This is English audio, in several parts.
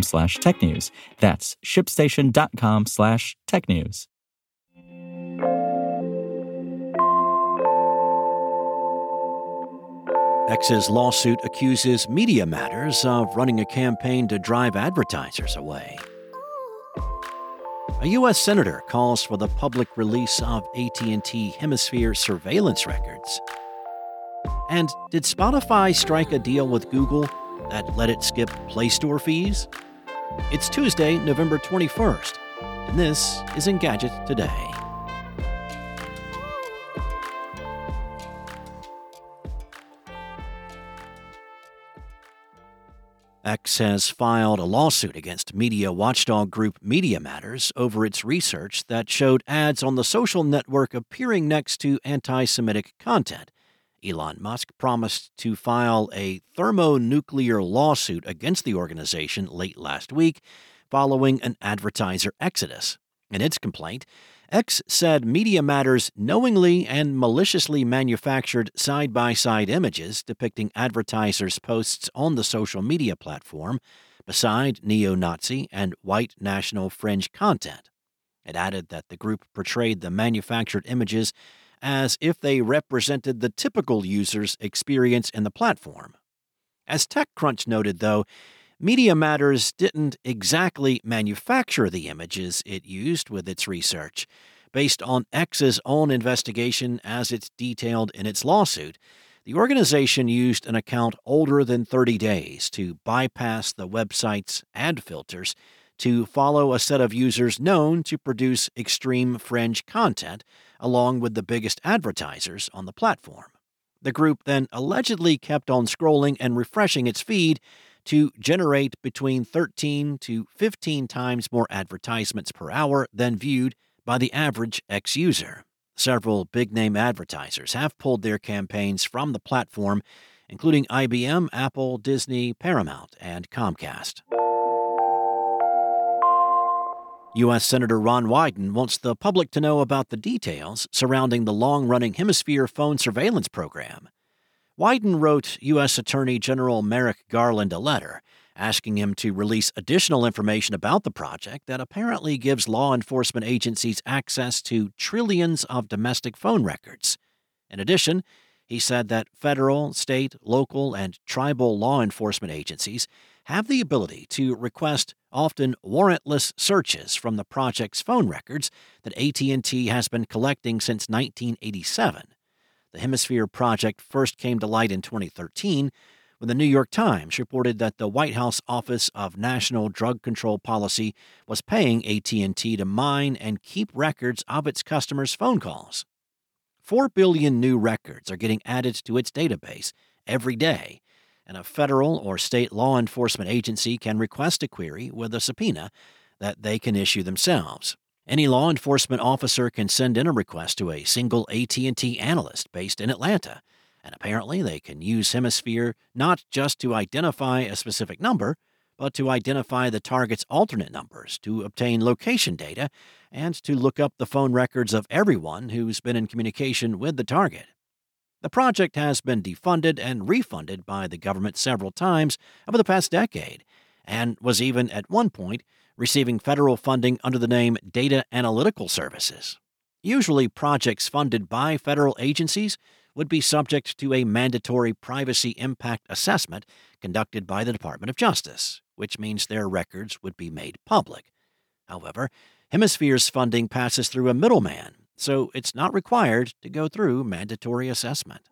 slash technews. That's shipstation.com slash technews. X's lawsuit accuses Media Matters of running a campaign to drive advertisers away. A U.S. senator calls for the public release of AT&T Hemisphere surveillance records. And did Spotify strike a deal with Google that let it skip Play Store fees? It's Tuesday, November 21st, and this is Engadget Today. X has filed a lawsuit against media watchdog group Media Matters over its research that showed ads on the social network appearing next to anti Semitic content. Elon Musk promised to file a thermonuclear lawsuit against the organization late last week following an advertiser exodus. In its complaint, X said Media Matters knowingly and maliciously manufactured side by side images depicting advertisers' posts on the social media platform beside neo Nazi and white national fringe content. It added that the group portrayed the manufactured images as if they represented the typical user's experience in the platform. As TechCrunch noted, though, Media Matters didn't exactly manufacture the images it used with its research. Based on X's own investigation, as it's detailed in its lawsuit, the organization used an account older than 30 days to bypass the website's ad filters to follow a set of users known to produce extreme fringe content, along with the biggest advertisers on the platform. The group then allegedly kept on scrolling and refreshing its feed to generate between 13 to 15 times more advertisements per hour than viewed by the average X user. Several big name advertisers have pulled their campaigns from the platform, including IBM, Apple, Disney, Paramount, and Comcast. U.S. Senator Ron Wyden wants the public to know about the details surrounding the long running Hemisphere phone surveillance program. Wyden wrote U.S. Attorney General Merrick Garland a letter asking him to release additional information about the project that apparently gives law enforcement agencies access to trillions of domestic phone records. In addition, he said that federal, state, local, and tribal law enforcement agencies have the ability to request often warrantless searches from the project's phone records that AT&T has been collecting since 1987. The Hemisphere Project first came to light in 2013 when the New York Times reported that the White House Office of National Drug Control Policy was paying AT&T to mine and keep records of its customers' phone calls. 4 billion new records are getting added to its database every day, and a federal or state law enforcement agency can request a query with a subpoena that they can issue themselves. Any law enforcement officer can send in a request to a single AT&T analyst based in Atlanta, and apparently they can use Hemisphere not just to identify a specific number, but to identify the target's alternate numbers, to obtain location data, and to look up the phone records of everyone who's been in communication with the target. The project has been defunded and refunded by the government several times over the past decade, and was even at one point receiving federal funding under the name Data Analytical Services. Usually, projects funded by federal agencies would be subject to a mandatory privacy impact assessment conducted by the Department of Justice, which means their records would be made public. However, Hemisphere's funding passes through a middleman, so it's not required to go through mandatory assessment.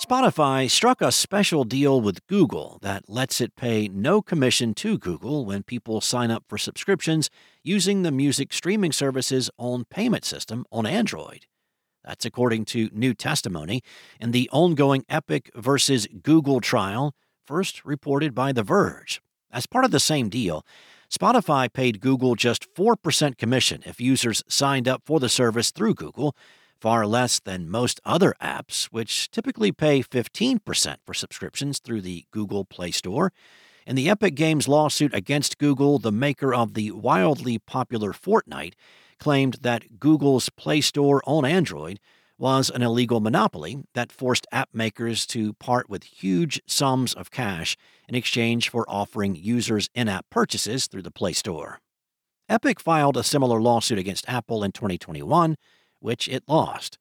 Spotify struck a special deal with Google that lets it pay no commission to Google when people sign up for subscriptions using the music streaming service's own payment system on Android. That's according to new testimony in the ongoing Epic versus Google trial, first reported by The Verge. As part of the same deal, Spotify paid Google just 4% commission if users signed up for the service through Google, far less than most other apps, which typically pay 15% for subscriptions through the Google Play Store. In the Epic Games lawsuit against Google, the maker of the wildly popular Fortnite claimed that Google's Play Store on Android was an illegal monopoly that forced app makers to part with huge sums of cash in exchange for offering users in app purchases through the Play Store. Epic filed a similar lawsuit against Apple in 2021, which it lost.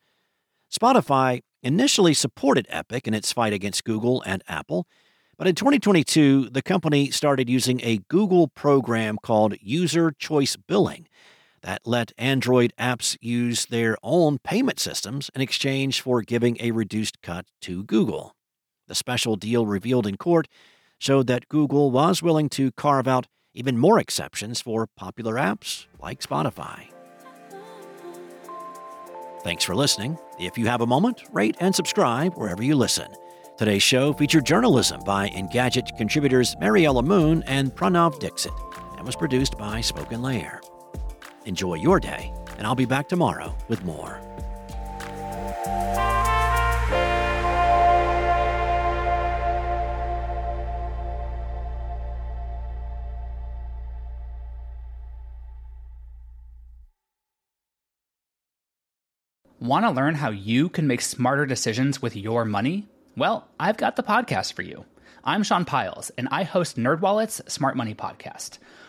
Spotify initially supported Epic in its fight against Google and Apple, but in 2022, the company started using a Google program called User Choice Billing that let Android apps use their own payment systems in exchange for giving a reduced cut to Google. The special deal revealed in court showed that Google was willing to carve out even more exceptions for popular apps like Spotify. Thanks for listening. If you have a moment, rate and subscribe wherever you listen. Today's show featured journalism by Engadget contributors Mariella Moon and Pranav Dixit and was produced by Spoken Layer. Enjoy your day, and I'll be back tomorrow with more. Want to learn how you can make smarter decisions with your money? Well, I've got the podcast for you. I'm Sean Pyles, and I host NerdWallet's Smart Money Podcast.